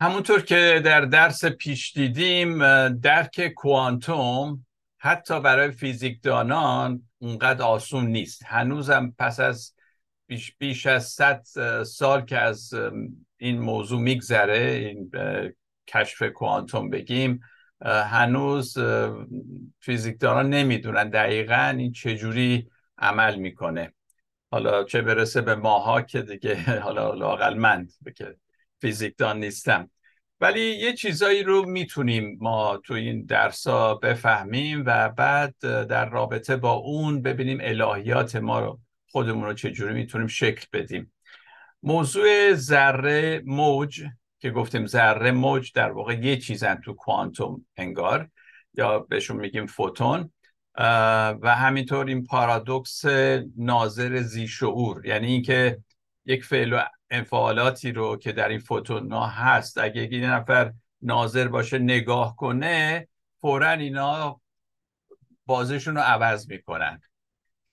همونطور که در درس پیش دیدیم درک کوانتوم حتی برای فیزیکدانان اونقدر آسون نیست. هنوزم پس از بیش, بیش از صد سال که از این موضوع میگذره این کشف کوانتوم بگیم هنوز فیزیکدانان نمی‌دونن دقیقا این چجوری عمل می‌کنه. حالا چه برسه به ماها که دیگه حالا لاقل من که فیزیکدان نیستم. ولی یه چیزایی رو می‌تونیم ما تو این درسا بفهمیم و بعد در رابطه با اون ببینیم الهیات ما رو خودمون رو چجوری می‌تونیم شکل بدیم. موضوع ذره موج که گفتیم ذره موج در واقع یه چیزن تو کوانتوم انگار یا بهشون میگیم فوتون. و همینطور این پارادوکس ناظر زیشعور یعنی اینکه یک فعل و انفعالاتی رو که در این فوتون هست اگه یه نفر ناظر باشه نگاه کنه فورا اینا بازشون رو عوض می‌کنن.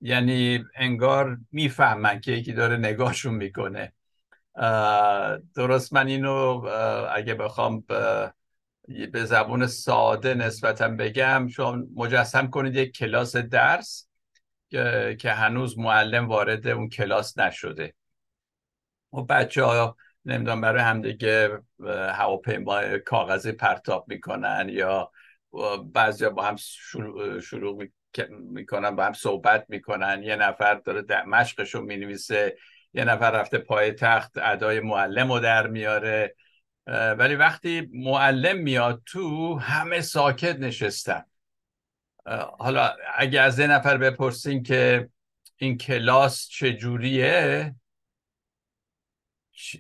یعنی انگار می‌فهمن که یکی داره نگاهشون می‌کنه. درست من اینو اگه بخوام به زبون ساده نسبتا بگم شما مجسم کنید یک کلاس درس که هنوز معلم وارد اون کلاس نشده. و بچه ها نمی‌دونم برای همدیگه هواپیما کاغذی پرتاب می‌کنن یا بعضی با هم شروع می‌کنن با هم صحبت می‌کنن. یه نفر داره مشقشو می‌نویسه یه نفر رفته پای تخت ادای معلم رو در میاره. ولی وقتی معلم میاد تو همه ساکت نشستن. حالا اگه از یه نفر بپرسین که این کلاس چجوریه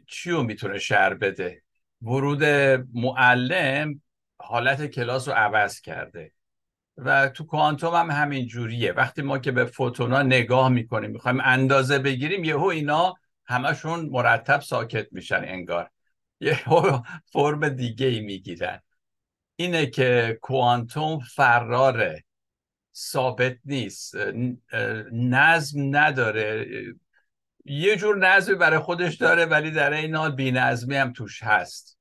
چی رو می‌تونه شر بده؟ ورود معلم حالت کلاس رو عوض کرده. و تو کوانتوم هم همین جوریه. وقتی ما که به فوتونا نگاه می‌کنیم می‌خوایم اندازه بگیریم یهو اینا همشون مرتب ساکت میشن انگار. یه فرم دیگه ای می‌گیرن. اینه که کوانتوم فراره. ثابت نیست. نظم نداره. یه جور نظمی برای خودش داره ولی در این حال بینظمی هم توش هست.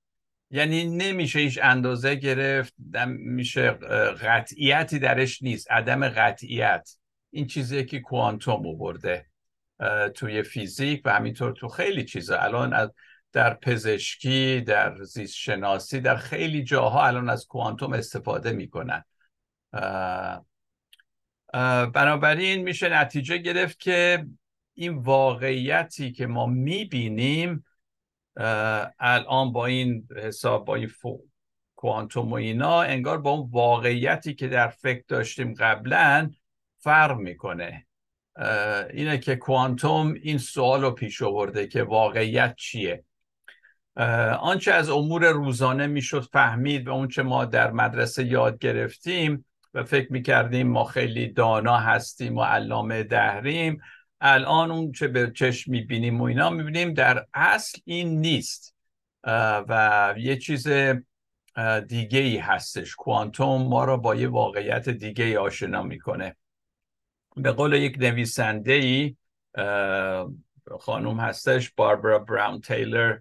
یعنی نمیشه هیچ اندازه گرفت میشه قطعیتی درش نیست عدم قطعیت. این چیزی که کوانتوم برده توی فیزیک و همینطور تو خیلی چیزا. الان در پزشکی در زیست شناسی در خیلی جاها الان از کوانتوم استفاده می‌کنن. بنابراین میشه نتیجه گرفت که این واقعیتی که ما می‌بینیم الان با این حساب با این کوانتوم و اینا انگار با اون واقعیتی که در فکر داشتیم قبلا فرق می‌کنه. اینه که کوانتوم این سوال رو پیش آورده که واقعیت چیه. آنچه از امور روزانه می‌شد فهمید و اونچه ما در مدرسه یاد گرفتیم و فکر می‌کردیم ما خیلی دانا هستیم و علامه دهریم الان اون چه به چشم می‌بینیم و اینا می‌بینیم در اصل این نیست. و یه چیز دیگه ای هستش. کوانتوم ما رو با یه واقعیت دیگه ای آشنا می‌کنه. به قول یک نویسنده ای خانوم هستش باربرا براون تیلر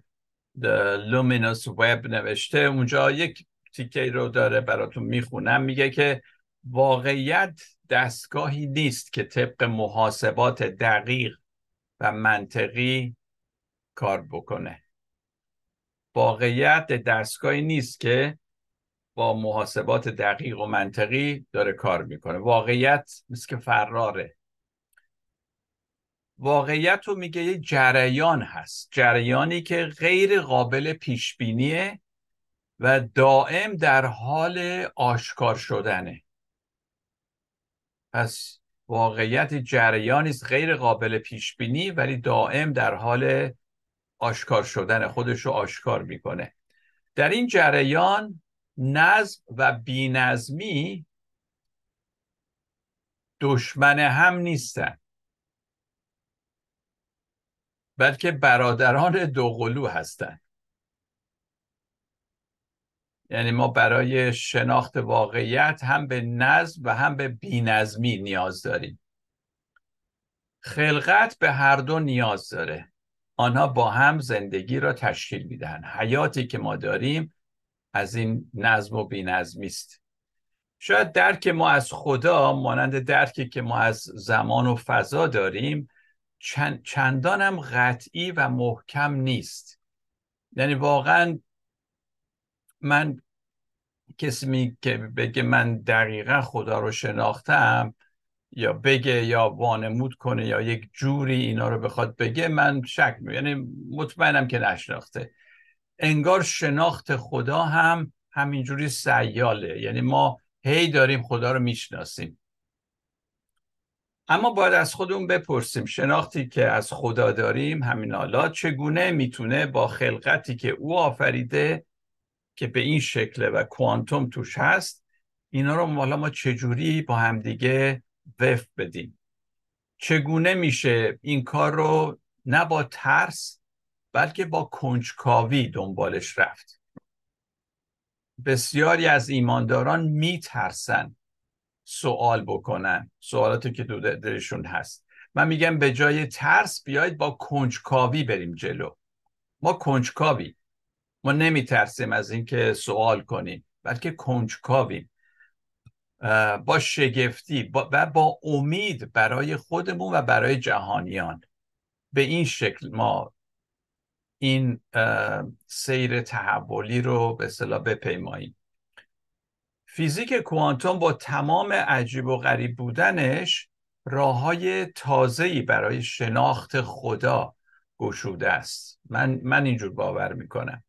The Luminous Web نوشته. اونجا یک تیکه رو داره براتون می‌خونم. میگه که واقعیت دستگاهی نیست که طبق محاسبات دقیق و منطقی کار بکنه. واقعیت دستگاهی نیست که با محاسبات دقیق و منطقی داره کار می‌کنه. واقعیت مثل که فراره. واقعیت رو میگه یه جریان هست. جریانی که غیر قابل پیش بینیه و دائم در حال آشکار شدنه. پس واقعیت جریانی است غیر قابل پیش بینی ولی دائم در حال آشکار شدن خودش رو آشکار می‌کنه. در این جریان نظم و بینظمی دشمن هم نیستن. بلکه برادران دوقلو هستند یعنی ما برای شناخت واقعیت هم به نظم و هم به بینظمی نیاز داریم. خلقت به هر دو نیاز داره. آنها با هم زندگی را تشکیل میدن حیاتی که ما داریم از این نظم و بینظمی است. شاید درک ما از خدا مانند درکی که ما از زمان و فضا داریم چند چندان قطعی و محکم نیست. یعنی واقعا من کسی می که بگه من دقیقا خدا رو شناختم یا بگه یا وانمود کنه یا یک جوری اینا رو بخواد بگه من شک می یعنی مطمئنم که نشناخته. انگار شناخت خدا هم همینجوری سیاله. یعنی ما هی داریم خدا رو می‌شناسیم. اما باید از خودمون بپرسیم شناختی که از خدا داریم همین حالا چگونه می‌تونه با خلقتی که او آفریده که به این شکله و کوانتوم توش هست اینا رو حالا ما چجوری با همدیگه وفق بدیم؟ چگونه میشه این کار رو نه با ترس بلکه با کنجکاوی دنبالش رفت؟ بسیاری از ایمانداران میترسن سوال بکنن سوالاتی که دو درشون هست. من میگم به جای ترس بیاید با کنجکاوی بریم جلو. ما کنجکاوی. ما نمیترسیم از اینکه سوال کنیم بلکه کنجکاویم. با شگفتی و با امید برای خودمون و برای جهانیان. به این شکل ما این سیر تحولی رو به اصطلاح بپیماییم. فیزیک کوانتوم با تمام عجیب و غریب بودنش راه های تازه‌ای برای شناخت خدا گشوده است. من من اینجور باور می‌کنم.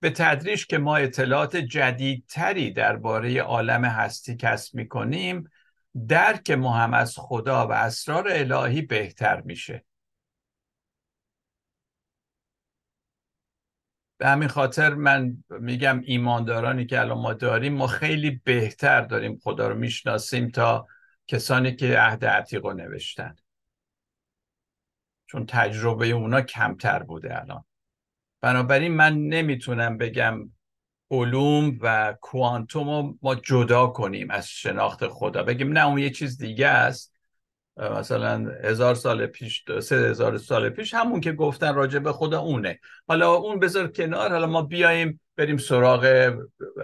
به تدریج که ما اطلاعات جدیدتری درباره عالم هستی کسب می‌کنیم درک ما هم از خدا و اسرار الهی بهتر میشه. به همین خاطر من میگم ایماندارانی که الان ما داریم ما خیلی بهتر داریم خدا رو می‌شناسیم تا کسانی که عهد عتیق رو نوشتن. چون تجربه اونا کمتر بوده الان. بنابراین من نمی‌تونم بگم علوم و کوانتوم رو ما جدا کنیم از شناخت خدا. بگیم نه اون یه چیز دیگه است. مثلا هزار سال پیش سه هزار سال پیش همون که گفتن راجع به خدا اونه. حالا اون بذار کنار حالا ما بیایم بریم سراغ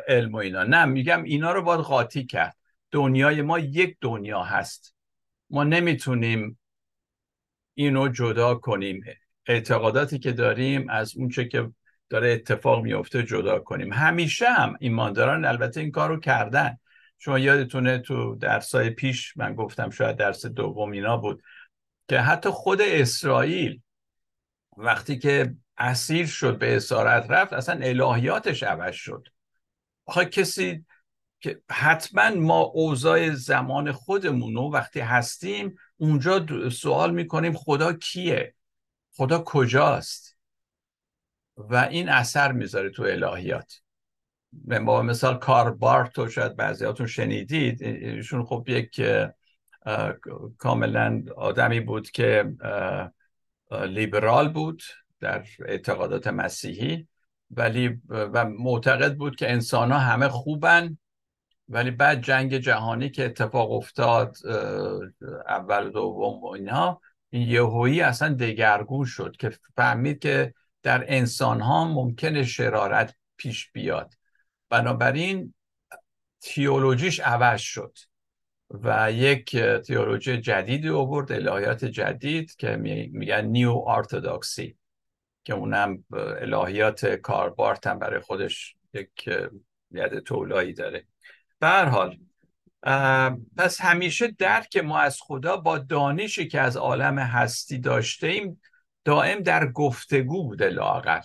علم و اینا. نه میگم اینا رو باید قاطی کرد. دنیای ما یک دنیا هست. ما نمی‌تونیم اینو جدا کنیم. اعتقاداتی که داریم از اونچه که داره اتفاق میفته جدا کنیم. همیشه هم ایمانداران البته این کار رو کردن. شما یادتونه تو درسای پیش من گفتم شاید درس دوم اینا بود که حتی خود اسرائیل وقتی که اسیر شد به اسارت رفت اصلا الهیاتش عوض شد. آخه کسی که حتما ما اوضاع زمان خودمون رو وقتی هستیم اونجا سوال می‌کنیم خدا کیه؟ خدا کجاست؟ و این اثر می‌ذاره تو الهیات. با مثال کار بارتو شاید بعضیاتون شنیدید. ایشون خب یک کاملا آدمی بود که لیبرال بود در اعتقادات مسیحی ولی و معتقد بود که انسان ها همه خوبن ولی بعد جنگ جهانی که اتفاق افتاد اول دوم و اینها این یهویی اصلا دگرگون شد که فهمید که در انسان ها ممکنه شرارت پیش بیاد. بنابراین تیولوژیش عوض شد و یک تیولوژی جدیدی آورد الهیات جدید که میگن نیو ارتودکسی که اونم الهیات کاربارت هم برای خودش یک ید طولایی داره. به هر حال پس همیشه درک ما از خدا با دانشی که از عالم هستی داشته ایم دائم در گفتگو بوده لاقل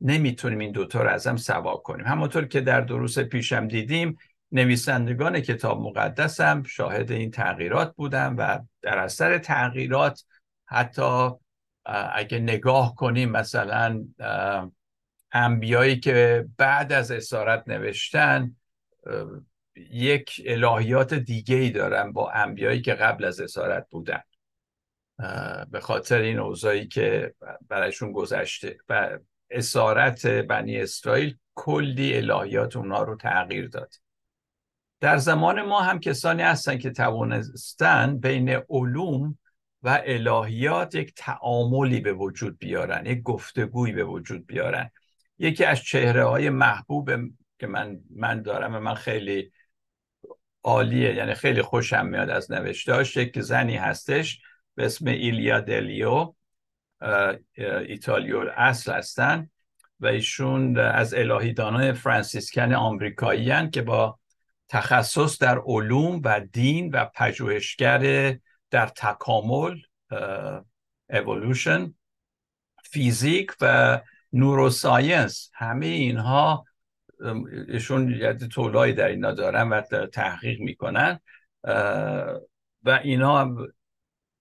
نمی‌تونیم این دوتا رو از هم سوا کنیم. همونطور که در دروس پیشم دیدیم نویسندگان کتاب مقدس هم شاهد این تغییرات بودن و در اثر تغییرات حتی اگه نگاه کنیم مثلا انبیایی که بعد از اسارت نوشتن یک الهیات دیگه ای دارن با انبیایی که قبل از اسارت بودن. به خاطر این اوضاعی که برایشون گذشته. و اسارت بنی اسرائیل کلی الهیات اونا رو تغییر داد. در زمان ما هم کسانی هستن که توانستن بین علوم و الهیات یک تعاملی به وجود بیارن یک گفتگوی به وجود بیارن. یکی از چهره های محبوب که من من دارم و من خیلی عالیه. یعنی خیلی خوشم میاد از نوشتاش یک زنی هستش به اسم ایلیا دلیو. ایتالیو اصل هستن و ایشون از الهیدانای فرانسیسکن آمریکایی که با تخصص در علوم و دین و پژوهشگر در تکامل اولوشن فیزیک و نوروساینس همه اینها ایشون یاد طولایی در اینا دارن و تحقیق می‌کنن. و اینا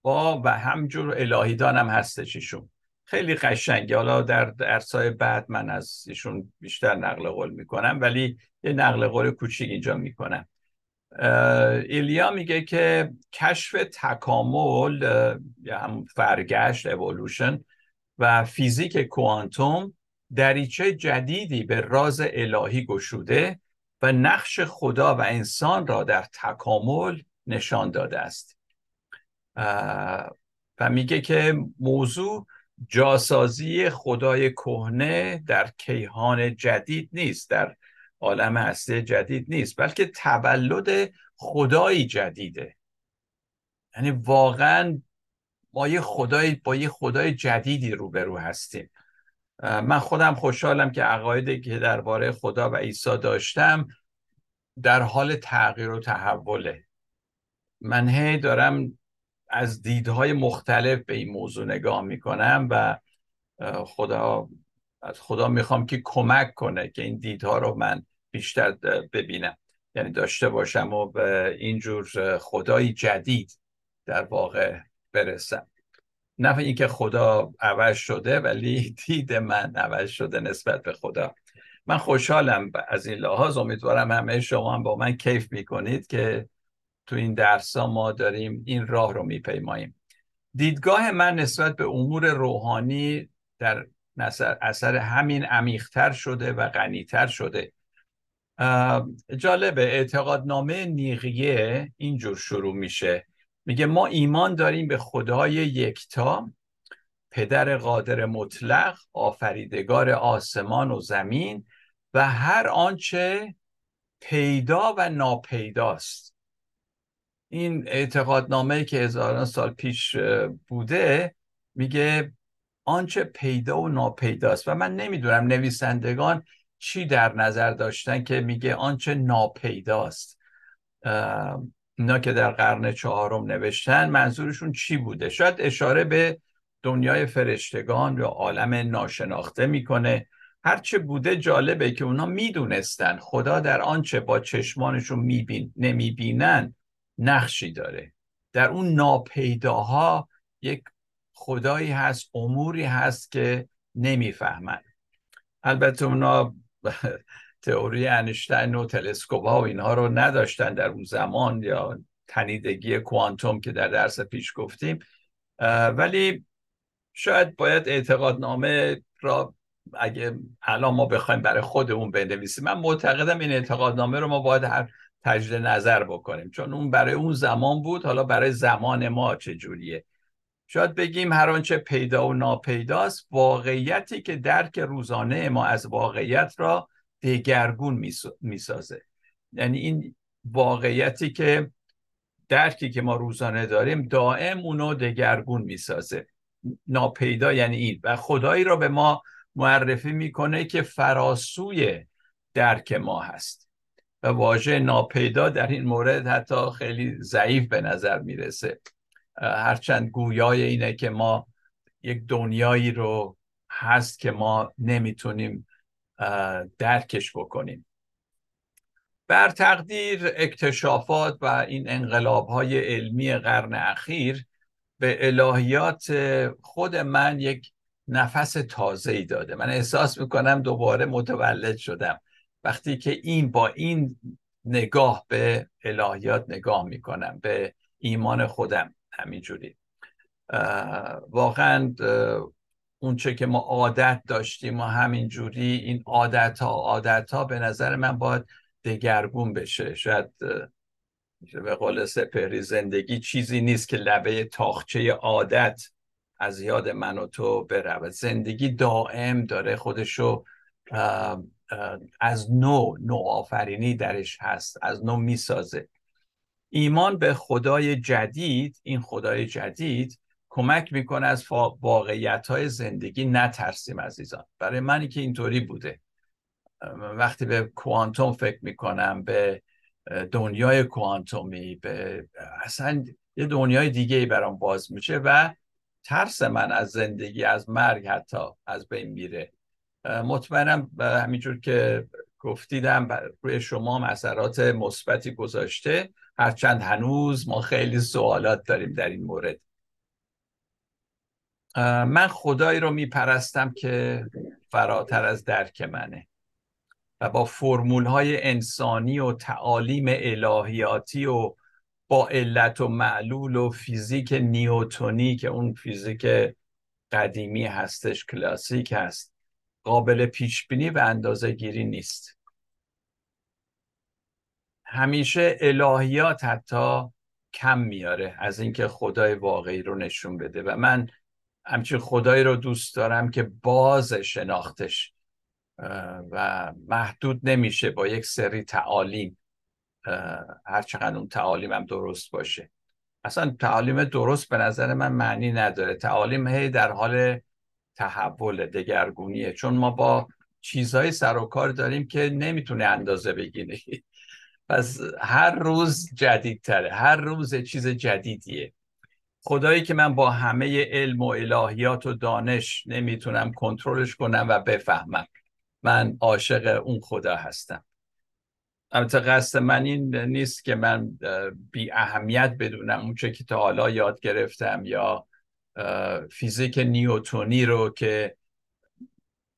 با و همجور الهیدان هم هستش ایشون. خیلی قشنگه. حالا در درسای بعد من از ایشون بیشتر نقل قول می‌کنم ولی یه نقل قول کوچیک اینجا می‌کنم. ایلیا میگه که کشف تکامل یا هم فرگشت اولوشن و فیزیک کوانتوم دریچه جدیدی به راز الهی گشوده و نقش خدا و انسان را در تکامل نشان داده است. و میگه که موضوع جاسازی خدای کهنه در کیهان جدید نیست در عالم هسته جدید نیست بلکه تولد خدایی جدیده. یعنی واقعا ما یه خدای با یه خدای جدیدی روبرو هستیم. من خودم خوشحالم که عقایدی که درباره خدا و عیسی داشتم در حال تغییر و تحوله. من هی دارم از دیدهای مختلف به این موضوع نگاه می‌کنم و خدا از خدا می‌خوام که کمک کنه که این دیدها رو من بیشتر ببینم. یعنی داشته باشم و به اینجور خدای جدید در واقع برسم. نه اینکه خدا عوض شده ولی دید من عوض شده نسبت به خدا. من خوشحالم از این لحاظ. امیدوارم همه شما هم با من کیف می‌کنید که تو این درس ها ما داریم این راه رو میپیماییم. دیدگاه من نسبت به امور روحانی در اثر همین عمیقتر شده و غنیتر شده. جالبه اعتقادنامه نیقیه اینجور شروع میشه. میگه ما ایمان داریم به خدای یکتا پدر قادر مطلق آفریدگار آسمان و زمین و هر آنچه پیدا و ناپیداست. این اعتقادنامه که هزاران سال پیش بوده میگه آنچه پیدا و ناپیداست. و من نمی‌دونم نویسندگان چی در نظر داشتن که میگه آنچه ناپیداست. اینا که در قرن چهارم نوشتن منظورشون چی بوده؟ شاید اشاره به دنیای فرشتگان یا عالم ناشناخته می‌کنه. هرچه بوده جالبه که اونا می‌دونستن. خدا در آنچه با چشمانشون میبین نمی‌بینن نقشی داره. در اون ناپیداها یک خدایی هست اموری هست که نمی‌فهمن. البته اونا تئوری انشتین و تلسکوپ ها و اینها رو نداشتن در اون زمان یا تنیدگی کوانتوم که در درس پیش گفتیم. ولی شاید باید اعتقادنامه را اگه الان ما بخوایم برای خودمون بنویسیم من معتقدم این اعتقادنامه رو ما باید هر تجدید نظر بکنیم. چون اون برای اون زمان بود حالا برای زمان ما چجوریه شاید بگیم هر آنچه پیدا و ناپیداست واقعیتی که درک روزانه ما از واقعیت را دگرگون می‌سازه. یعنی این واقعیتی که درکی که ما روزانه داریم دائم اونو دگرگون می‌سازه. ناپیدا یعنی این. و خدایی را به ما معرفی می‌کنه که فراسوی درک ما هست. و واژه ناپیدا در این مورد حتی خیلی ضعیف به نظر می‌رسه. هرچند گویای اینه که ما یک دنیایی رو هست که ما نمی‌تونیم درکش بکنیم. بر تقدیر اکتشافات و این انقلاب های علمی قرن اخیر به الهیات خود من یک نفس تازه ای داده. من احساس می‌کنم دوباره متولد شدم. وقتی که این با این نگاه به الهیات نگاه می‌کنم به ایمان خودم همینجوری. واقعا اونچه که ما عادت داشتیم و همینجوری این عادت ها عادت ها به نظر من باید دگرگون بشه. شاید به قول سپهری زندگی چیزی نیست که لبه تاخچه عادت از یاد من و تو برود. زندگی دائم داره خودشو از نو نوآفرینی درش هست از نو می‌سازه. ایمان به خدای جدید این خدای جدید کمک می‌کنه از واقعیت های زندگی نترسیم عزیزان. برای منی که اینطوری بوده. وقتی به کوانتوم فکر می‌کنم به دنیای کوانتومی به اصلا یه دنیای دیگه ای برام باز میشه و ترس من از زندگی از مرگ حتی از بین میره. مطمئنم همینجور که گفتیدم روی شما مسئرات مثبتی گذاشته. هرچند هنوز ما خیلی سوالات داریم در این مورد. من خدایی رو میپرستم که فراتر از درک منه و با فرمول های انسانی و تعالیم الهیاتی و با علت و معلول و فیزیک نیوتونی که اون فیزیک قدیمی هستش کلاسیک هست قابل پیش بینی و اندازه گیری نیست. همیشه الهیات حتی کم میاره از اینکه خدای واقعی رو نشون بده و من همچین خدایی رو دوست دارم که باز شناختش و محدود نمیشه با یک سری تعالیم هرچقدر اون تعالیم هم درست باشه. اصلا تعالیم درست به نظر من معنی نداره. تعالیم هی در حال تحول دگرگونیه. چون ما با چیزهای سر و کار داریم که نمی‌تونه اندازه بگیره پس هر روز جدیدتره. هر روز چیز جدیدیه. خدایی که من با همه علم و الهیات و دانش نمی‌تونم کنترلش کنم و بفهمم. من عاشق اون خدا هستم. البته قصد من این نیست که من بی اهمیت بدونم اون که تا حالا یاد گرفتم یا فیزیک نیوتونی رو که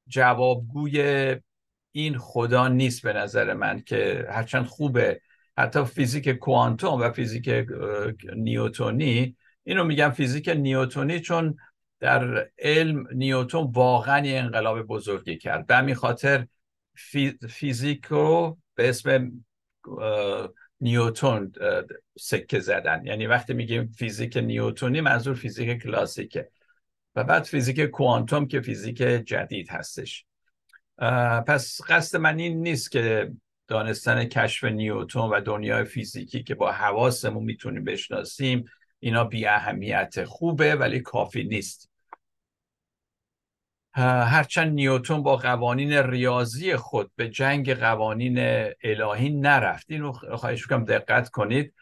جوابگوی این خدا نیست به نظر من که هرچند خوبه. حتی فیزیک کوانتوم و فیزیک نیوتونی اینو میگم فیزیک نیوتونی چون در علم نیوتون واقعا یه انقلاب بزرگی کرد. به همین خاطر فیزیک رو به اسم نیوتون سکه زدن. یعنی وقتی میگیم فیزیک نیوتونی منظور فیزیک کلاسیکه. و بعد فیزیک کوانتوم که فیزیک جدید هستش. پس قصد من این نیست که دانستن کشف نیوتون و دنیای فیزیکی که با حواسمون می‌تونیم بشناسیم اینا بی اهمیت خوبه ولی کافی نیست. هرچند نیوتون با قوانین ریاضی خود به جنگ قوانین الهی نرفت. اینو خواهش کنم دقت کنید.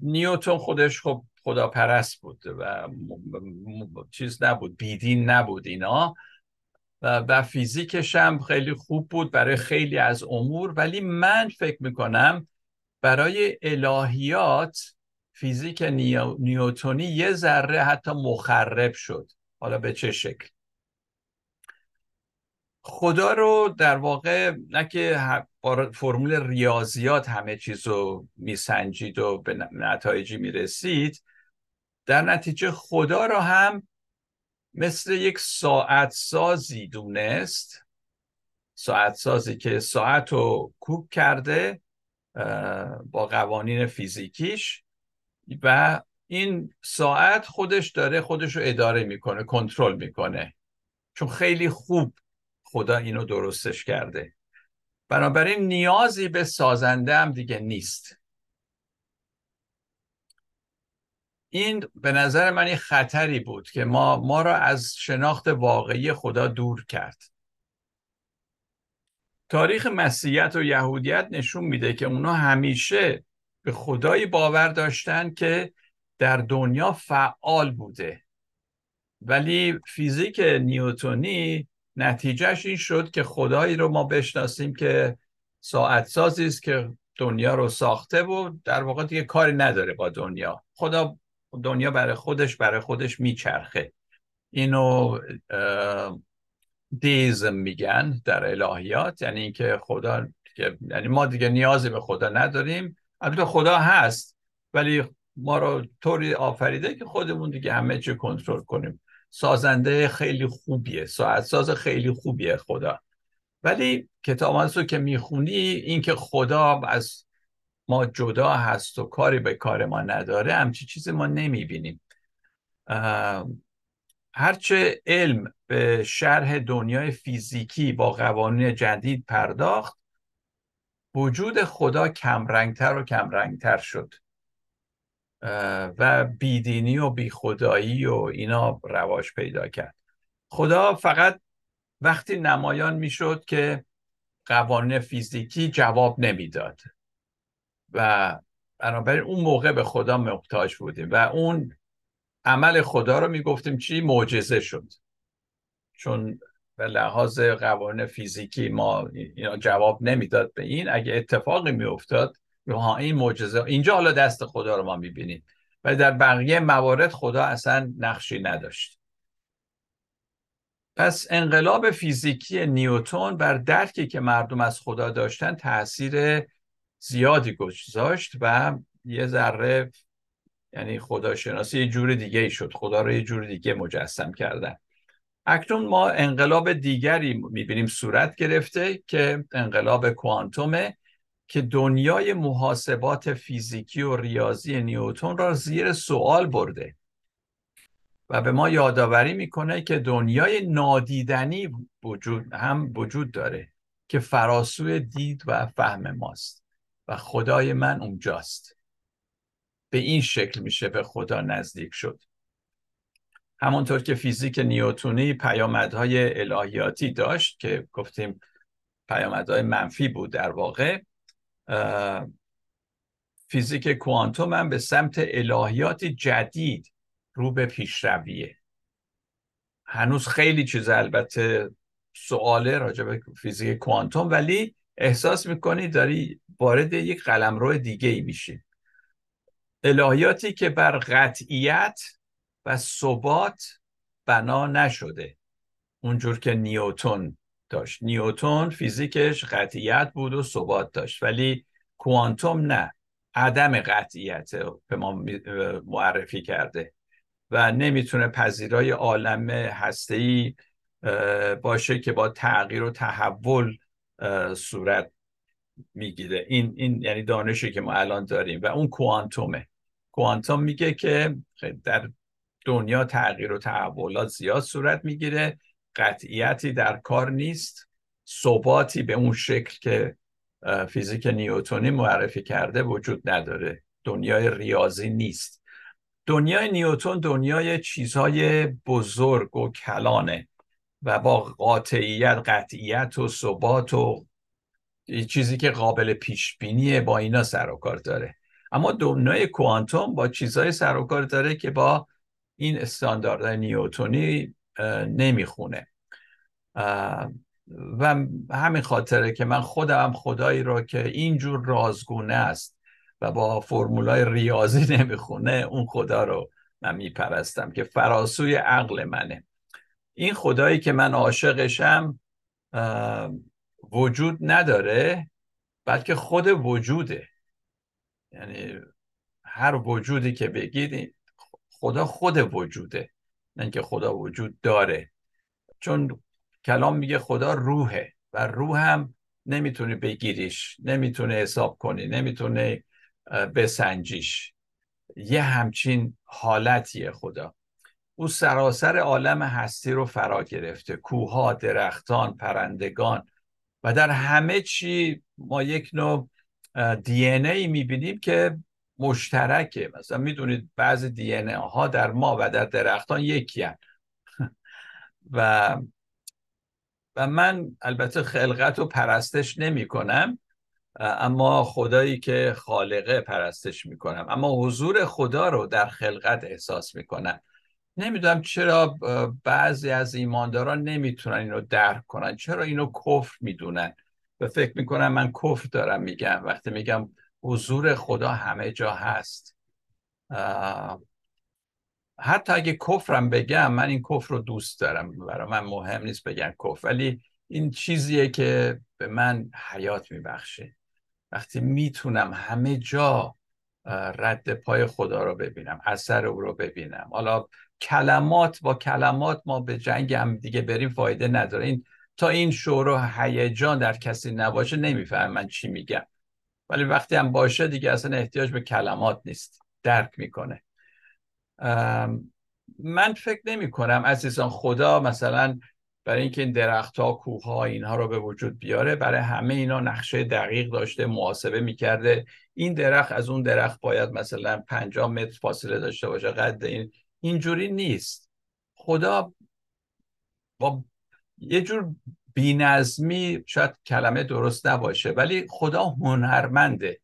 نیوتون خودش خب خداپرست بود و چیز نبود بیدین نبود اینا. و فیزیکش هم خیلی خوب بود برای خیلی از امور. ولی من فکر می‌کنم برای الهیات فیزیک نیوتونی یه ذره حتی مخرب شد. حالا به چه شکل؟ خدا رو در واقع نه که فرمول ریاضیات همه چیز رو میسنجید و به نتایجی می‌رسید در نتیجه خدا رو هم مثل یک ساعت سازی دونست. ساعت سازی که ساعت رو کوک کرده با قوانین فیزیکیش. و این ساعت خودش داره خودش رو اداره می‌کنه کنترل می‌کنه. چون خیلی خوب خدا اینو درستش کرده. بنابراین نیازی به سازنده هم دیگه نیست. این به نظر من یه خطری بود که ما ما را از شناخت واقعی خدا دور کرد. تاریخ مسیحیت و یهودیت نشون میده که اونا همیشه به خدایی باور داشتن که در دنیا فعال بوده. ولی فیزیک نیوتونی نتیجهش این شد که خدایی رو ما بشناسیم که ساعت سازی است که دنیا رو ساخته و در واقع دیگه کاری نداره با دنیا. خدا دنیا برای خودش برای خودش میچرخه. اینو دیزم میگن در الهیات یعنی اینکه خدا یعنی ما دیگه نیازی به خدا نداریم. البته خدا هست ولی ما رو طوری آفریده که خودمون دیگه همه چی کنترل کنیم. سازنده خیلی خوبیه ساعت ساز خیلی خوبیه خدا. ولی کتاب رو که می‌خونی اینکه خدا از ما جدا هست و کاری به کار ما نداره همچی چیزی ما نمی‌بینیم. هرچه علم به شرح دنیای فیزیکی با قوانین جدید پرداخت وجود خدا کمرنگتر و کمرنگتر شد. و بیدینی و بیخدایی و اینا رواج پیدا کرد. خدا فقط وقتی نمایان می‌شد که قوانین فیزیکی جواب نمی‌داد. و بنابراین اون موقع به خدا محتاج بودیم و اون عمل خدا رو می‌گفتیم چی؟ معجزه شد. چون به لحاظ قوانین فیزیکی ما اینا جواب نمی‌داد به این. اگه اتفاقی میافتاد ها این معجزه اینجا حالا دست خدا رو ما می‌بینیم. ولی در بقیه موارد خدا اصلا نقشی نداشت. پس انقلاب فیزیکی نیوتون بر درکی که مردم از خدا داشتن تاثیر زیادی گذاشت و یه ذره یعنی خداشناسی یه جور دیگه ای شد. خدا رو یه جور دیگه مجسم کردن. اکنون ما انقلاب دیگری می‌بینیم صورت گرفته که انقلاب کوانتومه که دنیای محاسبات فیزیکی و ریاضی نیوتون را زیر سوال برده. و به ما یادآوری می‌کنه که دنیای نادیدنی وجود هم وجود داره که فراسوی دید و فهم ماست و خدای من اونجاست. به این شکل میشه به خدا نزدیک شد. همونطور که فیزیک نیوتونی پیامدهای الهیاتی داشت که گفتیم پیامدهای منفی بود در واقع فیزیک کوانتوم هم به سمت الهیات جدید رو به پیشرویه. هنوز خیلی چیز البته سواله راجع به فیزیک کوانتوم ولی احساس می‌کنی داری وارد یک قلمرو دیگه ای میشی. الهیاتی که بر قطعیت و ثبات بنا نشده. اونجور که نیوتون داشت. نیوتون فیزیکش قطعیت بود و ثبات داشت ولی کوانتوم نه. عدم قطعیت به ما معرفی کرده. و نمی‌تونه پذیرای عالم هسته‌ای باشه که با تغییر و تحول صورت می‌گیره. این این یعنی دانشی که ما الان داریم. و اون کوانتومه. کوانتوم میگه که در دنیا تغییر و تحولات زیاد صورت می‌گیره. قطعیتی در کار نیست. ثباتی به اون شکل که فیزیک نیوتونی معرفی کرده وجود نداره. دنیای ریاضی نیست. دنیای نیوتون دنیای چیزهای بزرگ و کلانه و با قاطعیت قطعیت و ثبات و چیزی که قابل پیش بینیه با اینا سر و کار داره. اما دنیای کوانتوم با چیزهای سر و کار داره که با این استانداردهای نیوتونی نمی‌خونه. و همین خاطره که من خودم خدایی رو که اینجور رازگونه است و با فرمولای ریاضی نمی‌خونه اون خدا رو من میپرستم که فراسوی عقل منه. این خدایی که من عاشقشم وجود نداره بلکه خود وجوده. یعنی هر وجودی که بگید خدا خود وجوده نه اینکه خدا وجود داره. چون کلام میگه خدا روحه و روح هم نمی‌تونی بگیریش نمی‌تونه حساب کنی نمی‌تونه بسنجیش. یه همچین حالتیه خدا. او سراسر عالم هستی رو فرا گرفته. کوها درختان پرندگان. و در همه چی ما یک نوع دی ای می‌بینیم که مشترکه. مثلا می‌دونید بعضی دی ها در ما و در درختان یکی و و من البته خلقت رو پرستش نمی کنم اما خدایی که خالقه پرستش می کنم اما حضور خدا رو در خلقت احساس می کنم نمی‌دونم چرا بعضی از ایمانداران نمی‌تونن اینو درک کنن. چرا اینو کفر می‌دونن؟ و فکر می‌کنم من کفر دارم میگم. وقتی میگم حضور خدا همه جا هست. حتی اگه کفرم بگم من این کفر رو دوست دارم. برای من مهم نیست بگم کفر ولی این چیزیه که به من حیات میبخشه. وقتی می‌تونم همه جا رد پای خدا رو ببینم اثر او رو ببینم. حالا کلمات با کلمات ما به جنگ هم دیگه بریم فایده نداره. این تا این شور و هیجان در کسی نباشه نمیفهم من چی میگم. ولی وقتی هم باشه دیگه اصلا احتیاج به کلمات نیست. درک می‌کنه. من فکر نمی کنم عزیزان خدا مثلا برای اینکه این درخت ها کوه ها اینها رو به وجود بیاره برای همه اینا نقشه دقیق داشته محاسبه می‌کرده. این درخت از اون درخت باید مثلا 50 متر فاصله داشته باشه قد این. اینجوری نیست. خدا با یه جور بینظمی شاید کلمه درست نباشه ولی خدا هنرمنده.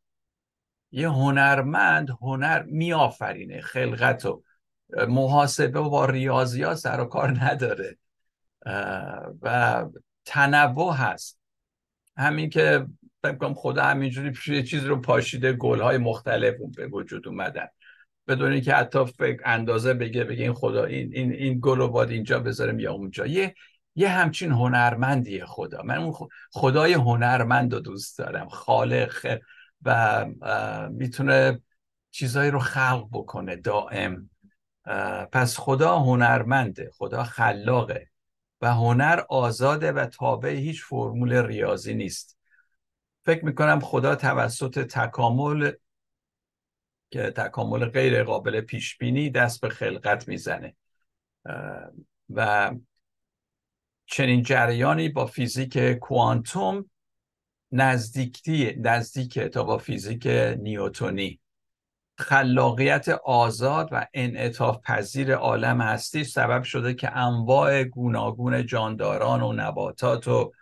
یه هنرمند هنر میآفرینه خلقت و محاسبه و با ریاضیات سر و کار نداره. و تنوع هست. همین که فکر خدا همینجوری یه چیز رو پاشیده گلهای مختلف به وجود اومدن. بدون اینکه حتی فکر اندازه بگه بگه این خدا این این این گل رو باید اینجا بذارم یا اونجا. یه یه همچین هنرمندیه خدا. من اون خدای هنرمند رو دوست دارم خالق و می‌تونه چیزهایی رو خلق بکنه دائم. پس خدا هنرمنده خدا خلاقه و هنر آزاده و تابع هیچ فرمول ریاضی نیست. فکر می‌کنم خدا توسط تکامل که تکامل غیر قابل پیش بینی دست به خلقت می‌زنه. و چنین جریانی با فیزیک کوانتوم نزدیکی نزدیکه تا با فیزیک نیوتونی. خلاقیت آزاد و انعطاف پذیر عالم هستی سبب شده که انواع گوناگون جانداران و نباتات و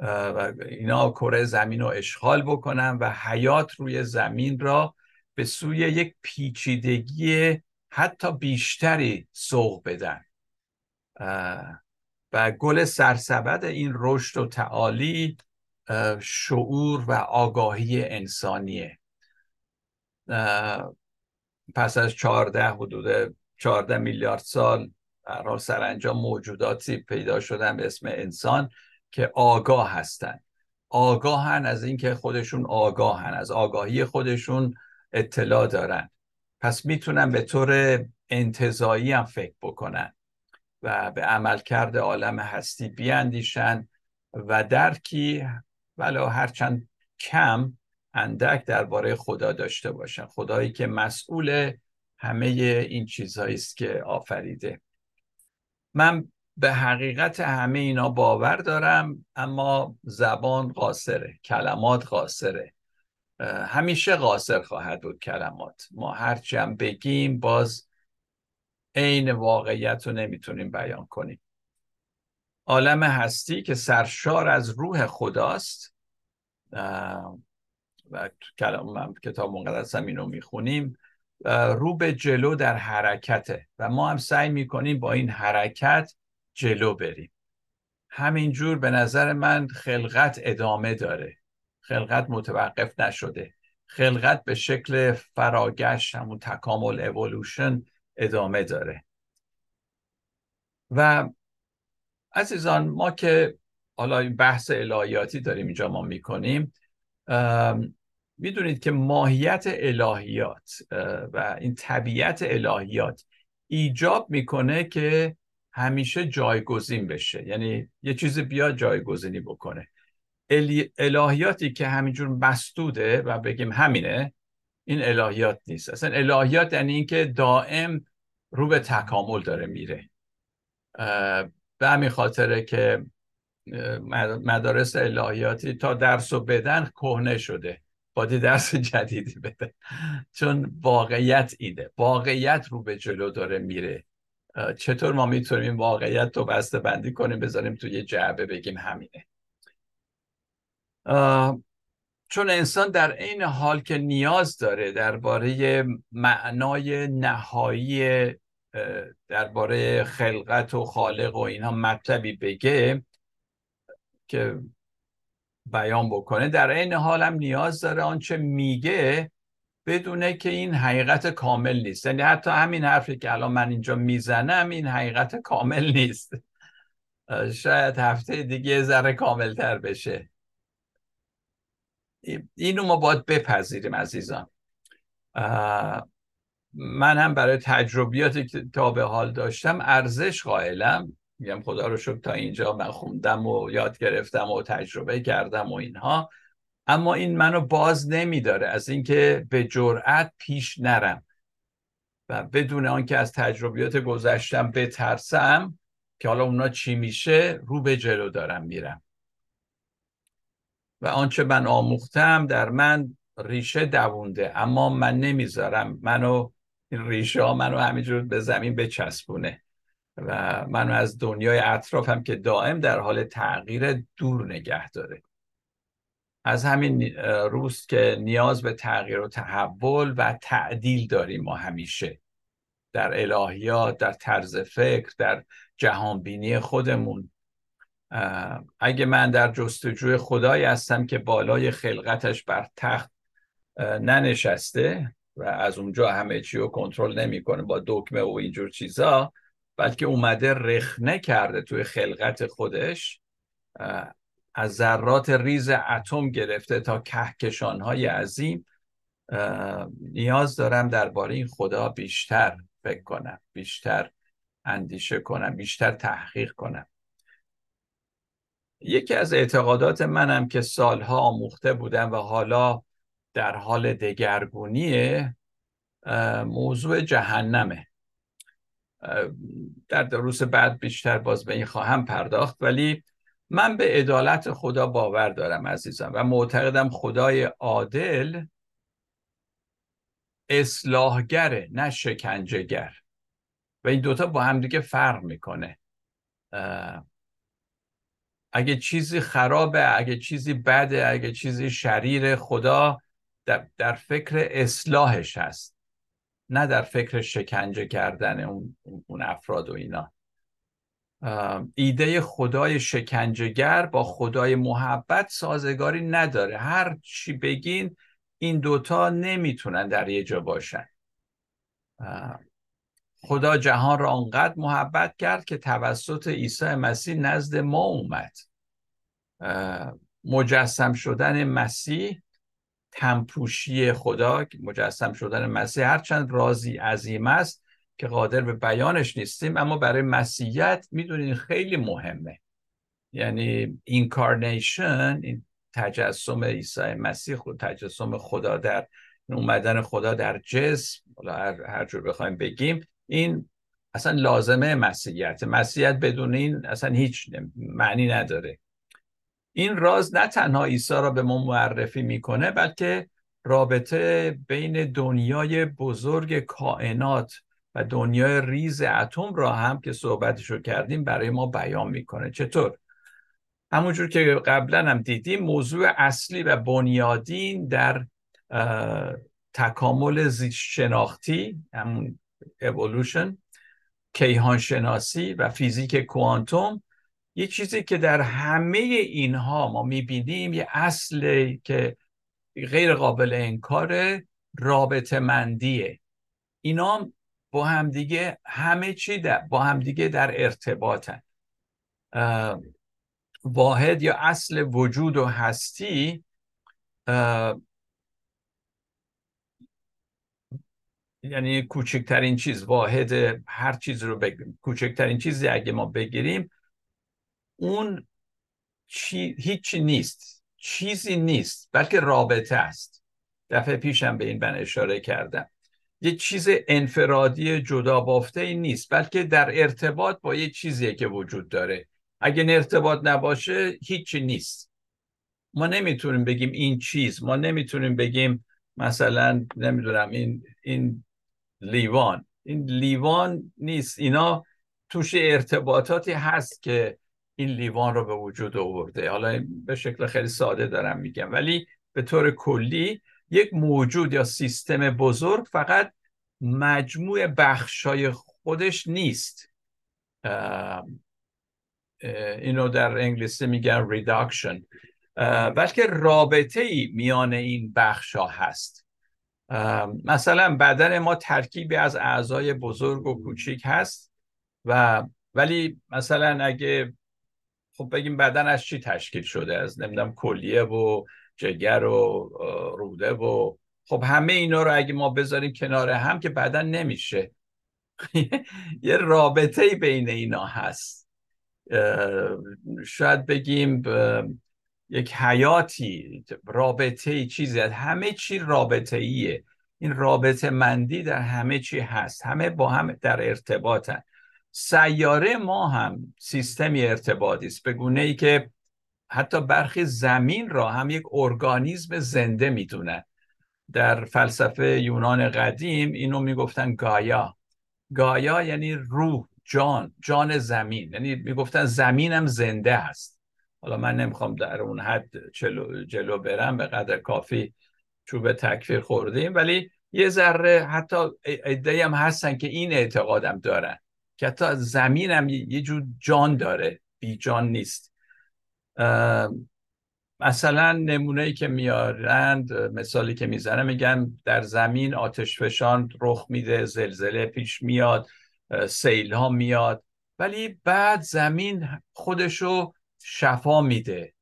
و اینا کره زمین رو اشغال بکنن و حیات روی زمین را به سوی یک پیچیدگی حتی بیشتری سوق بدن. گل سرسبد این رشد و تعالی شعور و آگاهی انسانیه. پس از چهارده حدود چهارده میلیارد سال برای سرانجام موجوداتی پیدا شدن به اسم انسان که آگاه هستن. آگاهن از اینکه خودشون آگاهن از آگاهی خودشون اطلاع دارن. پس می‌تونن به طور انتظایی هم فکر بکنن. و به عملکرد عالم هستی بیاندیشن و درکی ولو هرچند کم اندک درباره خدا داشته باشن. خدایی که مسئول همه این چیزهایی است که آفریده. من به حقیقت همه اینا باور دارم اما زبان قاصره کلمات قاصره. همیشه قاصر خواهد بود کلمات. ما هرچی بگیم باز عین واقعیت رو نمی‌تونیم بیان کنیم. عالم هستی که سرشار از روح خداست. و کلام کتاب مقدس هم اینو می‌خونیم. رو به جلو در حرکته. و ما هم سعی می‌کنیم با این حرکت جلو بریم. همینجور به نظر من خلقت ادامه داره. خلقت متوقف نشده. خلقت به شکل فراگشت همون تکامل اولوشن ادامه داره. و عزیزان ما که حالا این بحث الهیاتی داریم اینجا ما می‌کنیم می‌دونید که ماهیت الهیات و این طبیعت الهیات ایجاب می‌کنه که همیشه جایگزین بشه. یعنی یه چیزی بیاد جایگزینی بکنه. الهیاتی که همینجور مسدوده و بگیم همینه این الهیات نیست. اصلا الهیات یعنی اینکه دائم رو به تکامل داره میره. به همین خاطره که مدارس الهیاتی تا درس و بدن کهنه شده. باید درس جدیدی بده. چون واقعیت اینه. واقعیت رو به جلو داره میره. چطور ما می‌تونیم این واقعیت رو بسته بندی کنیم؟ بذاریم توی یه جعبه بگیم همینه. چون انسان در این حال که نیاز داره درباره معنای نهایی درباره خلقت و خالق و اینها مطلبی بگه که بیان بکنه در این حال هم نیاز داره. آنچه میگه بدونه که این حقیقت کامل نیست. یعنی حتی همین حرفی که الان من اینجا می‌زنم این حقیقت کامل نیست. شاید هفته دیگه ذره کامل تر بشه. اینو ما باید بپذیریم عزیزان. من هم برای تجربیاتی که تا به حال داشتم ارزش قائلم. میگم خدا رو شکر تا اینجا من خوندم و یاد گرفتم و تجربه کردم و اینها. اما این منو باز نمیداره. از اینکه به جرأت پیش نرم و بدون آنکه از تجربیات گذشتم بترسم که حالا اونا چی میشه رو به جلو دارم میرم. آنچه من آموختم در من ریشه دوونده اما من نمی‌ذارم منو این ریشه ها منو همینجور به زمین بچسبونه. و منو از دنیای اطرافم که دائم در حال تغییر دور نگه داره. از همین روز که نیاز به تغییر و تحول و تعدیل داریم ما همیشه. در الهیات در طرز فکر در جهانبینی خودمون. اگه من در جستجوی خدایی هستم که بالای خلقتش بر تخت ننشسته و از اونجا همه چی رو کنترل نمی‌کنه با دکمه و اینجور چیزا بلکه اومده رخنه کرده توی خلقت خودش از ذرات ریز اتم گرفته تا کهکشان های عظیم نیاز دارم درباره این خدا بیشتر فکر کنم بیشتر اندیشه کنم بیشتر تحقیق کنم. یکی از اعتقادات منم که سالها آموخته بودم و حالا در حال دگرگونی موضوع جهنمه. در دروس بعد بیشتر باز به این خواهم پرداخت ولی من به عدالت خدا باور دارم عزیزم و معتقدم خدای عادل اصلاحگره نه شکنجهگر. و این دوتا با همدیگه فرق می‌کنه. اگه چیزی خرابه اگه چیزی بده اگه چیزی شریر خدا در, در فکر اصلاحش هست. نه در فکر شکنجه کردن اون, اون افراد و اینا. ایده خدای شکنجهگر با خدای محبت سازگاری نداره. هر چی بگین این دوتا نمی‌تونن در یه جا باشن. خدا جهان را آنقدر محبت کرد که توسط عیسی مسیح نزد ما اومد. مجسم شدن مسیح تنپوشی خدا مجسم شدن مسیح هرچند رازی عظیم است که قادر به بیانش نیستیم اما برای مسیحیت می‌دونین خیلی مهمه. یعنی اینکارنیشن این تجسم عیسی مسیح خود تجسم خدا در اومدن خدا در جسم هر, هر جور بخوایم بگیم این اصلا لازمه مسیحیت. مسیحیت بدون این اصلا هیچ معنی نداره. این راز نه تنها عیسی را به ما معرفی می‌کنه بلکه رابطه بین دنیای بزرگ کائنات و دنیای ریز اتم را هم که صحبتشو کردیم برای ما بیان می‌کنه. چطور؟ همونجور که قبلا هم دیدیم موضوع اصلی و بنیادین در تکامل زیست شناختی همون اولوشن کیهان شناسی و فیزیک کوانتوم یه چیزی که در همه اینها ما می‌بینیم یه اصل که غیر قابل انکار رابطه مندیه. اینا با همدیگه همه چی در با همدیگه در ارتباطن. واحد یا اصل وجود و هستی یعنی کوچکترین چیز واحد هر چیز رو بگیریم. کوچکترین چیزی اگه ما بگیریم اون چی... هیچی نیست. چیزی نیست بلکه رابطه است. دفعه پیشم به این بن اشاره کردم. یه چیز انفرادی جدا بافته ای نیست بلکه در ارتباط با یه چیزیه که وجود داره. اگه ارتباط نباشه هیچی نیست. ما نمی‌تونیم بگیم این چیز. ما نمی‌تونیم بگیم مثلا نمی‌دونم این این لیوان. این لیوان نیست. اینا توش ارتباطاتی هست که این لیوان رو به وجود آورده. حالا به شکل خیلی ساده دارم میگم. ولی به طور کلی یک موجود یا سیستم بزرگ فقط مجموع بخشای خودش نیست. اینو در انگلیسی میگن reduction بلکه رابطه ای میان این بخش ها هست. مثلا بدن ما ترکیبی از اعضای بزرگ و کوچیک هست و ولی مثلا اگه خب بگیم بدن از چی تشکیل شده؟ از نمی‌دونم کلیه و جگر و روده و خب همه اینا رو اگه ما بذاریم کنار هم که بدن نمیشه. یه رابطه بین اینا هست. شاید بگیم یک حیاتی رابطه چیزی هست همه چی رابطه ایه. این رابطه مندی در همه چی هست. همه با هم در ارتباطن. سیاره ما هم سیستمی ارتباطی است. به گونه ای که حتی برخی زمین را هم یک ارگانیزم زنده می‌دونن. در فلسفه یونان قدیم اینو می‌گفتن گایا. گایا یعنی روح جان جان زمین. یعنی می‌گفتن زمینم زنده است. حالا من نمی‌خوام در اون حد جلو, جلو برم به قدر کافی چوب تکفیر خوردیم. ولی یه ذره حتی ایده هم هستن که این اعتقادم دارن که حتی زمینم یه جور جان داره. بی جان نیست. مثلا نمونه ای که میارند مثالی که می‌زنه میگن در زمین آتش فشان رخ میده زلزله پیش میاد سیل ها میاد. ولی بعد زمین خودشو شفا میده.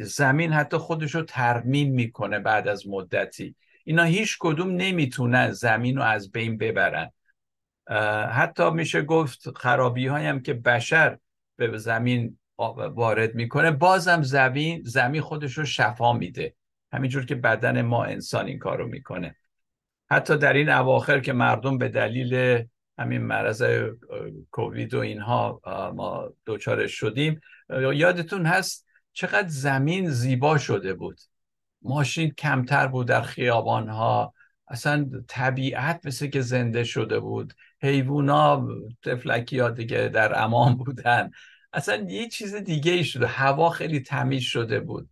زمین حتی خودشو ترمیم می‌کنه بعد از مدتی. اینا هیچ کدوم نمی‌تونن زمین رو از بین ببرن. حتی میشه گفت خرابی هم که بشر به زمین وارد می‌کنه بازم زمین زمین خودش رو شفا میده. همینجور که بدن ما انسان این کارو می‌کنه. حتی در این اواخر که مردم به دلیل همین مرض کووید و اینها ما دوچارش شدیم یادتون هست چقدر زمین زیبا شده بود؟ ماشین کمتر بود در خیابان ها اصلا طبیعت مثل که زنده شده بود. حیوونا تفلکی ها دیگه در امان بودن. اصلا یه چیز دیگه ای شده. هوا خیلی تمیز شده بود.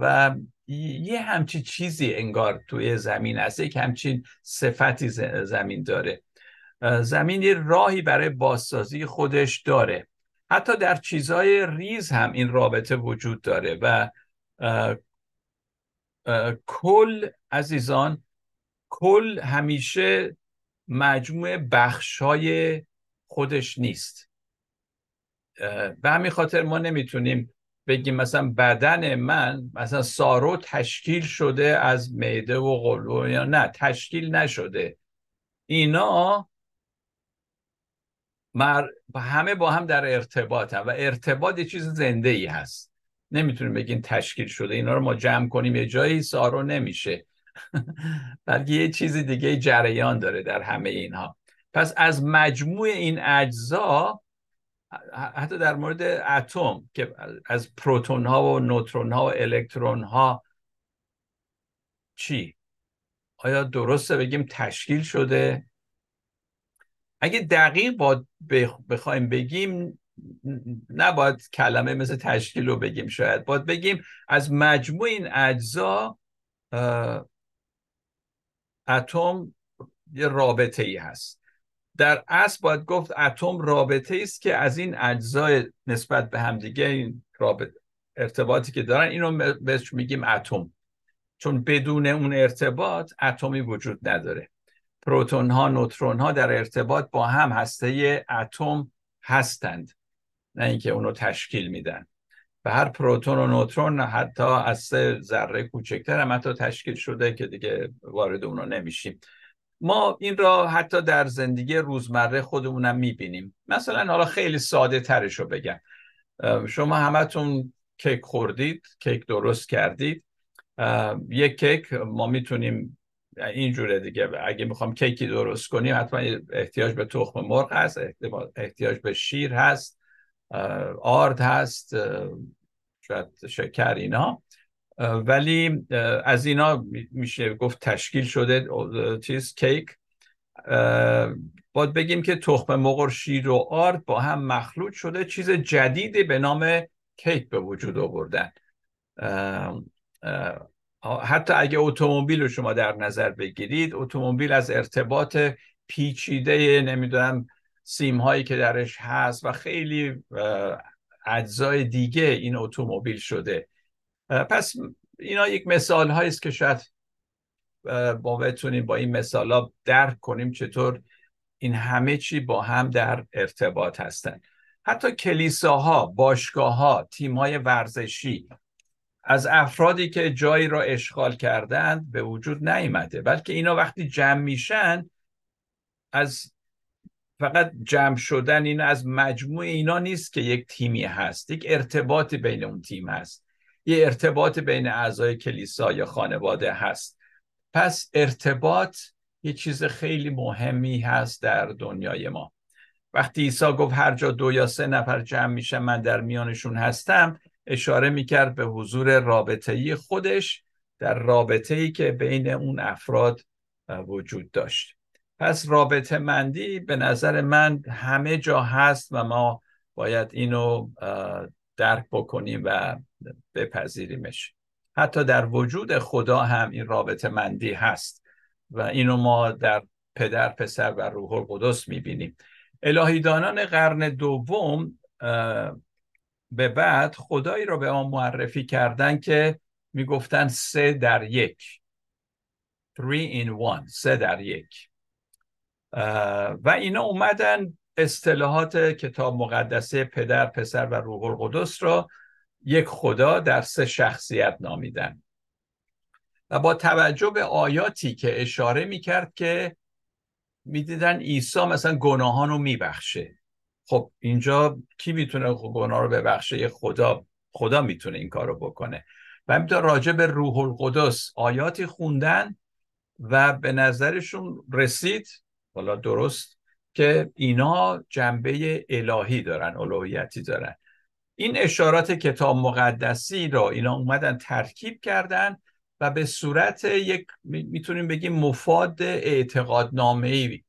و یه همچی چیزی انگار توی زمین هست. یک همچین صفتی زمین داره. زمین یه راهی برای بازسازی خودش داره. حتی در چیزهای ریز هم این رابطه وجود داره و کل عزیزان کل همیشه مجموع بخشای خودش نیست. به همین خاطر ما نمی‌تونیم بگیم مثلا بدن من مثلا سارو تشکیل شده از معده و قلو یا نه تشکیل نشده. اینا مر... همه با هم در ارتباط هم و ارتباط یه چیز زنده ای هست. نمی‌تونیم بگیم تشکیل شده. اینا رو ما جمع کنیم. یه جایی سارو نمیشه. بلکه یه چیز دیگه جریان داره در همه اینها. پس از مجموع این اجزا حتی در مورد اتم که از پروتون ها و نوترون ها و الکترون ها چی؟ آیا درسته بگیم تشکیل شده؟ اگه دقیق با بخوایم بگیم نباید کلمه مثل تشکیل رو بگیم شاید باید بگیم از مجموع این اجزا اتم یه رابطه ای هست. در اصل باید گفت اتم رابطه است که از این اجزای نسبت به همدیگه این رابطه ارتباطی که دارن اینو بهش میگیم اتم. چون بدون اون ارتباط اتمی وجود نداره. پروتون ها نوترون ها در ارتباط با هم هسته اتم هستند. نه اینکه اونو تشکیل میدن. و هر پروتون و نوترون حتی از سه ذره کوچکتر هم حتی تشکیل شده که دیگه وارد اونو نمیشیم. ما این را حتی در زندگی روزمره خودمونم می‌بینیم. مثلا حالا خیلی ساده ترش رو بگم. شما همتون کیک خوردید کیک درست کردید. یک کیک ما می‌تونیم اینجوره دیگه. اگه می‌خوام کیکی درست کنیم حتما احتیاج به تخم مرغ هست احتیاج به شیر هست آرد هست شاید شکر اینا. ولی از اینا میشه گفت تشکیل شده چیز کیک. باید بگیم که تخم مرغ شیر و آرد با هم مخلوط شده چیز جدیدی به نام کیک به وجود آوردن. حتی اگه اتومبیل رو شما در نظر بگیرید اتومبیل از ارتباط پیچیده نمی‌دونم سیم هایی که درش هست و خیلی اجزای دیگه این اتومبیل شده. پس اینا یک مثال است که شاید با بتونیم با این مثال ها درک کنیم چطور این همه چی با هم در ارتباط هستن. حتی کلیساها باشگاه ها تیم های ورزشی از افرادی که جایی را اشغال کردند به وجود نیامده بلکه اینا وقتی جمع میشن از فقط جمع شدن این از مجموع اینا نیست که یک تیمی هست یک ارتباطی بین اون تیم هست. یه ارتباط بین اعضای کلیسا یا خانواده هست. پس ارتباط یه چیز خیلی مهمی هست در دنیای ما. وقتی عیسی گفت هر جا دو یا سه نفر جمع میشه من در میانشون هستم اشاره می‌کرد به حضور رابطه‌ای خودش در رابطه‌ای که بین اون افراد وجود داشت. پس رابطه مندی به نظر من همه جا هست و ما باید اینو درک بکنیم و بپذیریمش. حتی در وجود خدا هم این رابطه مندی هست و اینو ما در پدر پسر و روح القدس می‌بینیم. الهیدانان قرن دوم به بعد خدایی رو به ما معرفی کردن که می‌گفتن سه در یک. Three in one سه در یک. و اینا اومدن اصطلاحات کتاب مقدسه پدر پسر و روح القدس را یک خدا در سه شخصیت نامیدن. و با توجه به آیاتی که اشاره می‌کرد که می‌دیدن عیسی مثلا گناهان رو میبخشه. خب اینجا کی می‌تونه گناه رو ببخشه؟ خدا خدا می‌تونه این کار رو بکنه. و همینطور راجع به روح القدس آیاتی خوندن و به نظرشون رسید حالا درست که اینا جنبه الهی دارن الوهیتی دارن. این اشارات کتاب مقدسی را اینا اومدن ترکیب کردن و به صورت یک می‌تونیم بگیم مفاد اعتقادنامه ای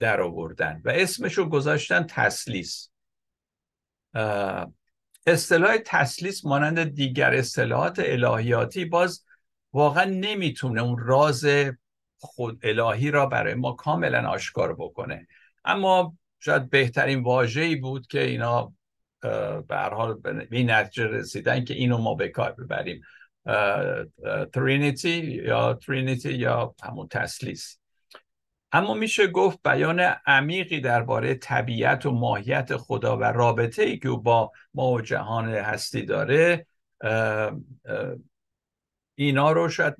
در آوردن و اسمشو گذاشتن تسلیس. اصطلاح تسلیس مانند دیگر اصطلاحات الهیاتی باز واقعا نمی‌تونه اون راز خود الهی را برای ما کاملا آشکار بکنه. اما شاید بهترین واژه‌ای بود که اینا به هر حال به این نتیجه رسیدن که اینو ما به کار ببریم. ترینیتی یا ترینیتی یا همون تسلیس. اما میشه گفت بیان عمیقی درباره طبیعت و ماهیت خدا و رابطه ای که او با ما و جهان هستی داره اینا رو شاید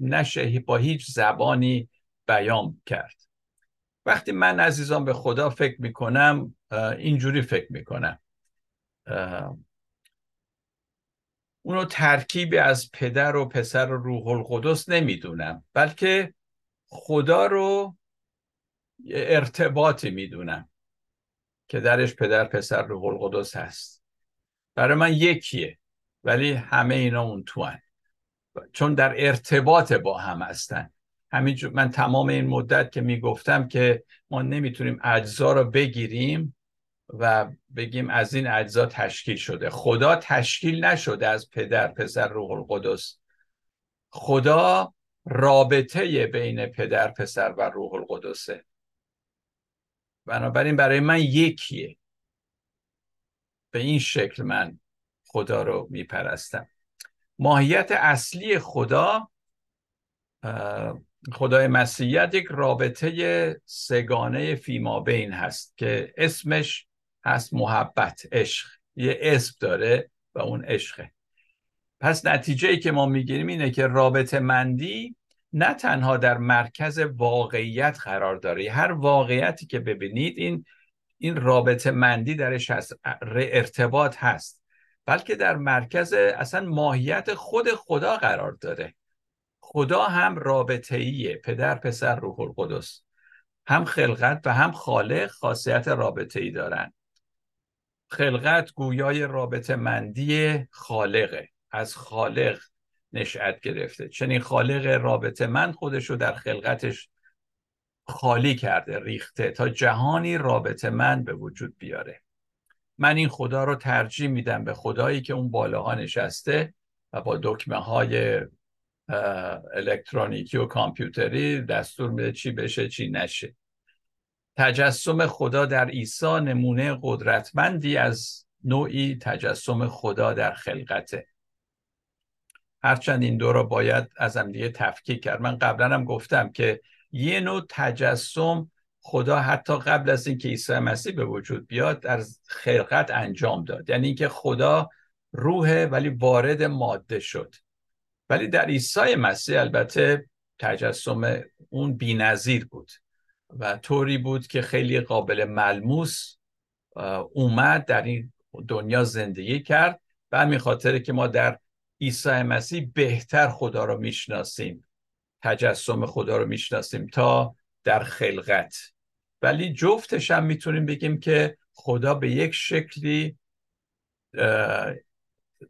نشه با هیچ زبانی بیان کرد. وقتی من عزیزان به خدا فکر می‌کنم اینجوری فکر می‌کنم. اونو ترکیبی از پدر و پسر و روح القدس نمی‌دونم بلکه خدا رو ارتباطی می‌دونم که درش پدر پسر روح القدس هست. برای من یکیه ولی همه اینا اون تو هن. چون در ارتباط با هم هستن. همین من تمام این مدت که می‌گفتم که ما نمی‌تونیم اجزا رو بگیریم و بگیم از این اجزا تشکیل شده. خدا تشکیل نشده از پدر پسر روح القدس. خدا رابطه بین پدر پسر و روح القدسه. بنابراین برای من یکیه. به این شکل من خدا رو میپرستم. ماهیت اصلی خدا خدای مسیحیت یک رابطه سگانه فیما بین هست که اسمش هست محبت عشق. یه اسم داره و اون عشقه. پس نتیجه ای که ما می‌گیریم اینه که رابطه مندی نه تنها در مرکز واقعیت قرار داره هر واقعیتی که ببینید این این رابطه مندی درش هست ارتباط هست بلکه در مرکز اصلا ماهیت خود خدا قرار داره. خدا هم رابطه ایه پدر پسر روح القدس. هم خلقت و هم خالق خاصیت رابطه ای دارن. خلقت گویای رابطه مندی خالقه. از خالق نشأت گرفته. چنین خالق رابطه من خودش رو در خلقتش خالی کرده ریخته تا جهانی رابطه من به وجود بیاره. من این خدا رو ترجیح میدم به خدایی که اون بالاها نشسته و با دکمه های الکترونیکی و کامپیوتری دستور میده چی بشه چی نشه. تجسم خدا در عیسی نمونه قدرتمندی از نوعی تجسم خدا در خلقته. هرچند این دو را باید از هم دیگه تفکیک کرد. من قبلا هم گفتم که یه نوع تجسم خدا حتی قبل از اینکه عیسی مسیح به وجود بیاد در خلقت انجام داد. یعنی اینکه خدا روحه ولی وارد ماده شد. ولی در عیسی مسیح البته تجسم اون بینظیر بود و طوری بود که خیلی قابل ملموس اومد در این دنیا زندگی کرد. و همین خاطر که ما در عیسی مسیح بهتر خدا رو می‌شناسیم. تجسم خدا رو می‌شناسیم تا در خلقت. ولی جفتش هم می‌تونیم بگیم که خدا به یک شکلی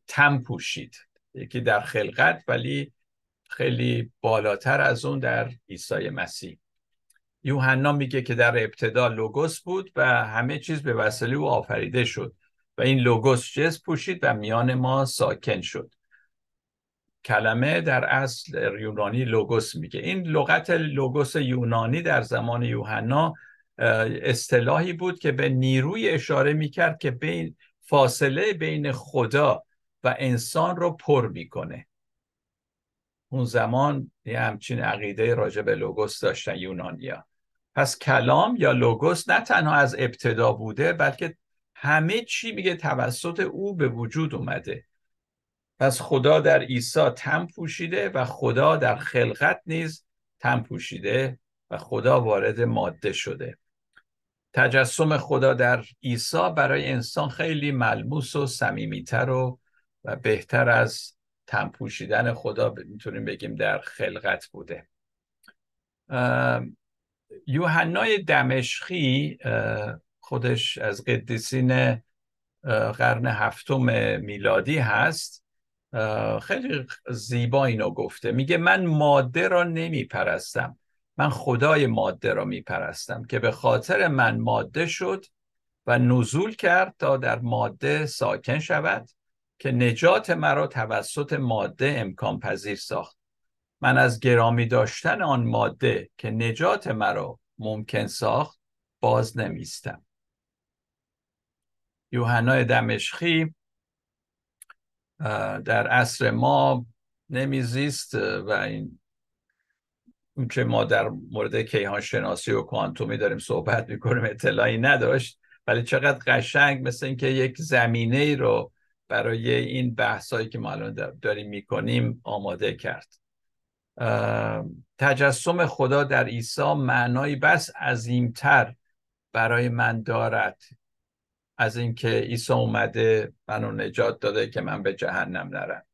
تم پوشید. یکی در خلقت ولی خیلی بالاتر از اون در عیسی مسیح. یوحنا میگه که در ابتدا لوگوس بود و همه چیز به وسیله او آفریده شد و این لوگوس جز پوشید و میان ما ساکن شد. کلمه در اصل یونانی لوگوس میگه. این لغت لوگوس یونانی در زمان یوحنا اصطلاحی بود که به نیروی اشاره می‌کرد که بین فاصله بین خدا و انسان رو پر می‌کنه. اون زمان یه همچین عقیده راجع به لوگوس داشتن یونانیا. پس کلام یا لوگوس نه تنها از ابتدا بوده بلکه همه چی میگه توسط او به وجود اومده. پس خدا در عیسی تم پوشیده و خدا در خلقت نیز تم پوشیده و خدا وارد ماده شده. تجسم خدا در عیسی برای انسان خیلی ملموس و صمیمیتر و و بهتر از تم پوشیدن خدا می‌تونیم بگیم در خلقت بوده. یوحنای دمشقی خودش از قدیسین قرن هفتم میلادی هست. خیلی زیبا اینو گفته. میگه من ماده را نمی پرستم من خدای ماده را می پرستم که به خاطر من ماده شد و نزول کرد تا در ماده ساکن شود که نجات مرا توسط ماده امکان پذیر ساخت. من از گرامی داشتن آن ماده که نجات مرا ممکن ساخت باز نمیستم. یوحنای دمشقی در عصر ما نمیزیست و این اون که ما در مورد کیهان شناسی و کوانتومی داریم صحبت می‌کنیم اطلاعی نداشت. ولی چقدر قشنگ مثل اینکه یک زمینه ای رو برای این بحثایی که ما الان داریم می‌کنیم آماده کرد. تجسم خدا در عیسی معنایی بس عظیمتر برای من دارد از اینکه عیسی اومده منو نجات داده که من به جهنم نرم.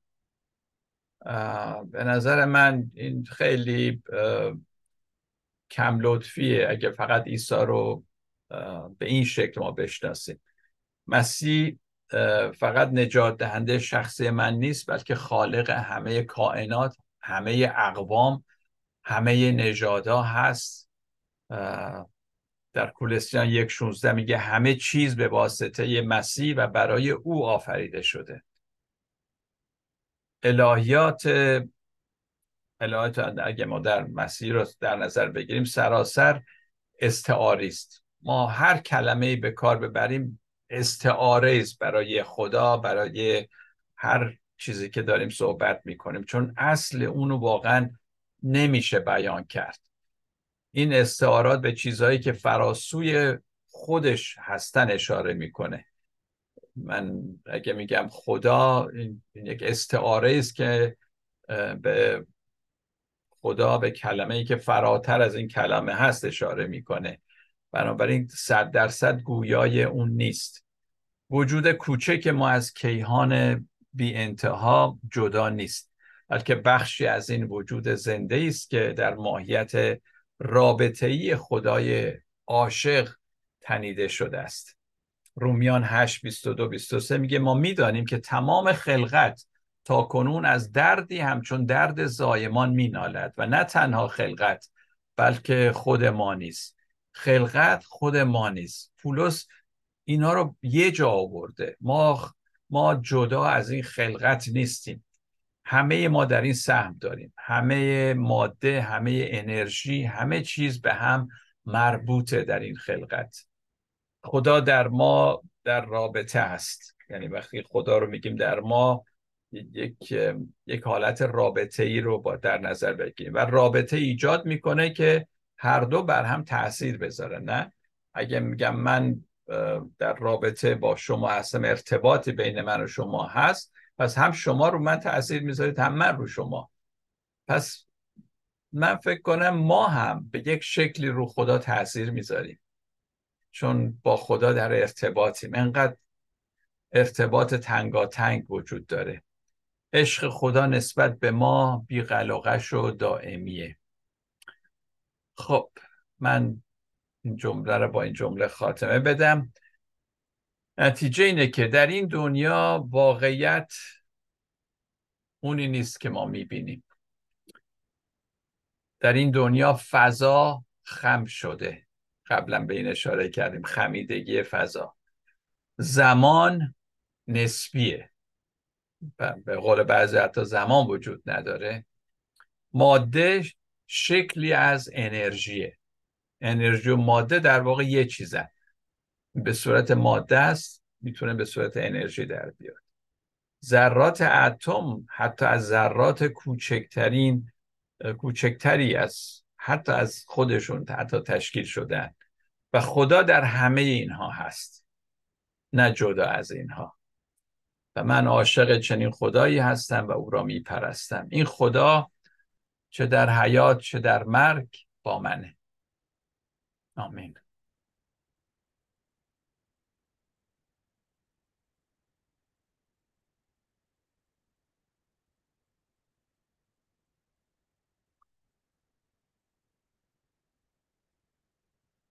به نظر من این خیلی کم لطفیه اگه فقط عیسی رو به این شکل ما بشناسیم. مسیح فقط نجات دهنده شخصی من نیست بلکه خالق همه کائنات همه اقوام همه نژادها هست. در کولستیان یک شونزده میگه همه چیز به واسطه مسیح و برای او آفریده شده. الهیات الهیات اگه ما در مسیح رو در نظر بگیریم سراسر استعاری است ما هر کلمه به کار ببریم استعاره است برای خدا برای هر چیزی که داریم صحبت می‌کنیم چون اصل اونو واقعا نمیشه بیان کرد. این استعارات به چیزهایی که فراسوی خودش هستن اشاره می‌کنه. من اگه میگم خدا این یک استعاره است که به خدا به کلمه ای که فراتر از این کلمه هست اشاره می‌کنه. بنابراین صد درصد گویای اون نیست. وجود کوچک ما از کیهان بی انتها جدا نیست بلکه بخشی از این وجود زنده است که در ماهیت رابطه‌ای خدای عاشق تنیده شده است. رومیان 8 22 23 میگه ما می‌دانیم که تمام خلقت تا کنون از دردی همچون درد زایمان مینالد و نه تنها خلقت بلکه خود ما نیست خلقت خود ما نیست پولس اینا رو یه جا آورده. ما ما جدا از این خلقت نیستیم. همه ما در این سهم داریم. همه ماده همه انرژی همه چیز به هم مربوطه در این خلقت. خدا در ما در رابطه است. یعنی وقتی خدا رو میگیم در ما یک یک حالت رابطه ای رو با در نظر بگیریم و رابطه ایجاد می‌کنه که هر دو بر هم تاثیر بذاره نه؟ اگه میگم من در رابطه با شما هستم ارتباطی بین من و شما هست پس هم شما رو من تاثیر می‌ذارید هم من رو شما. پس من فکر کنم ما هم به یک شکلی رو خدا تاثیر می‌ذاریم. چون با خدا در ارتباطیم. انقدر ارتباط تنگاتنگ وجود داره. عشق خدا نسبت به ما بی و دائمیه. خب من این جمله رو با این جمله خاتمه بدم. نتیجه اینه که در این دنیا واقعیت اونی نیست که ما می‌بینیم. در این دنیا فضا خم شده. قبلا به این اشاره کردیم خمیدگی فضا. زمان نسبیه. به قول بعضی حتی زمان وجود نداره. ماده شکلی از انرژیه. انرژی و ماده در واقع یه چیزه به صورت ماده است می‌تونه به صورت انرژی در بیاد. ذرات اتم حتی از ذرات کوچکترین کوچکتری از حتی از خودشون حتی تشکیل شدن. و خدا در همه اینها هست نه جدا از اینها. و من عاشق چنین خدایی هستم و او را میپرستم. این خدا چه در حیات چه در مرگ با منه. آمین.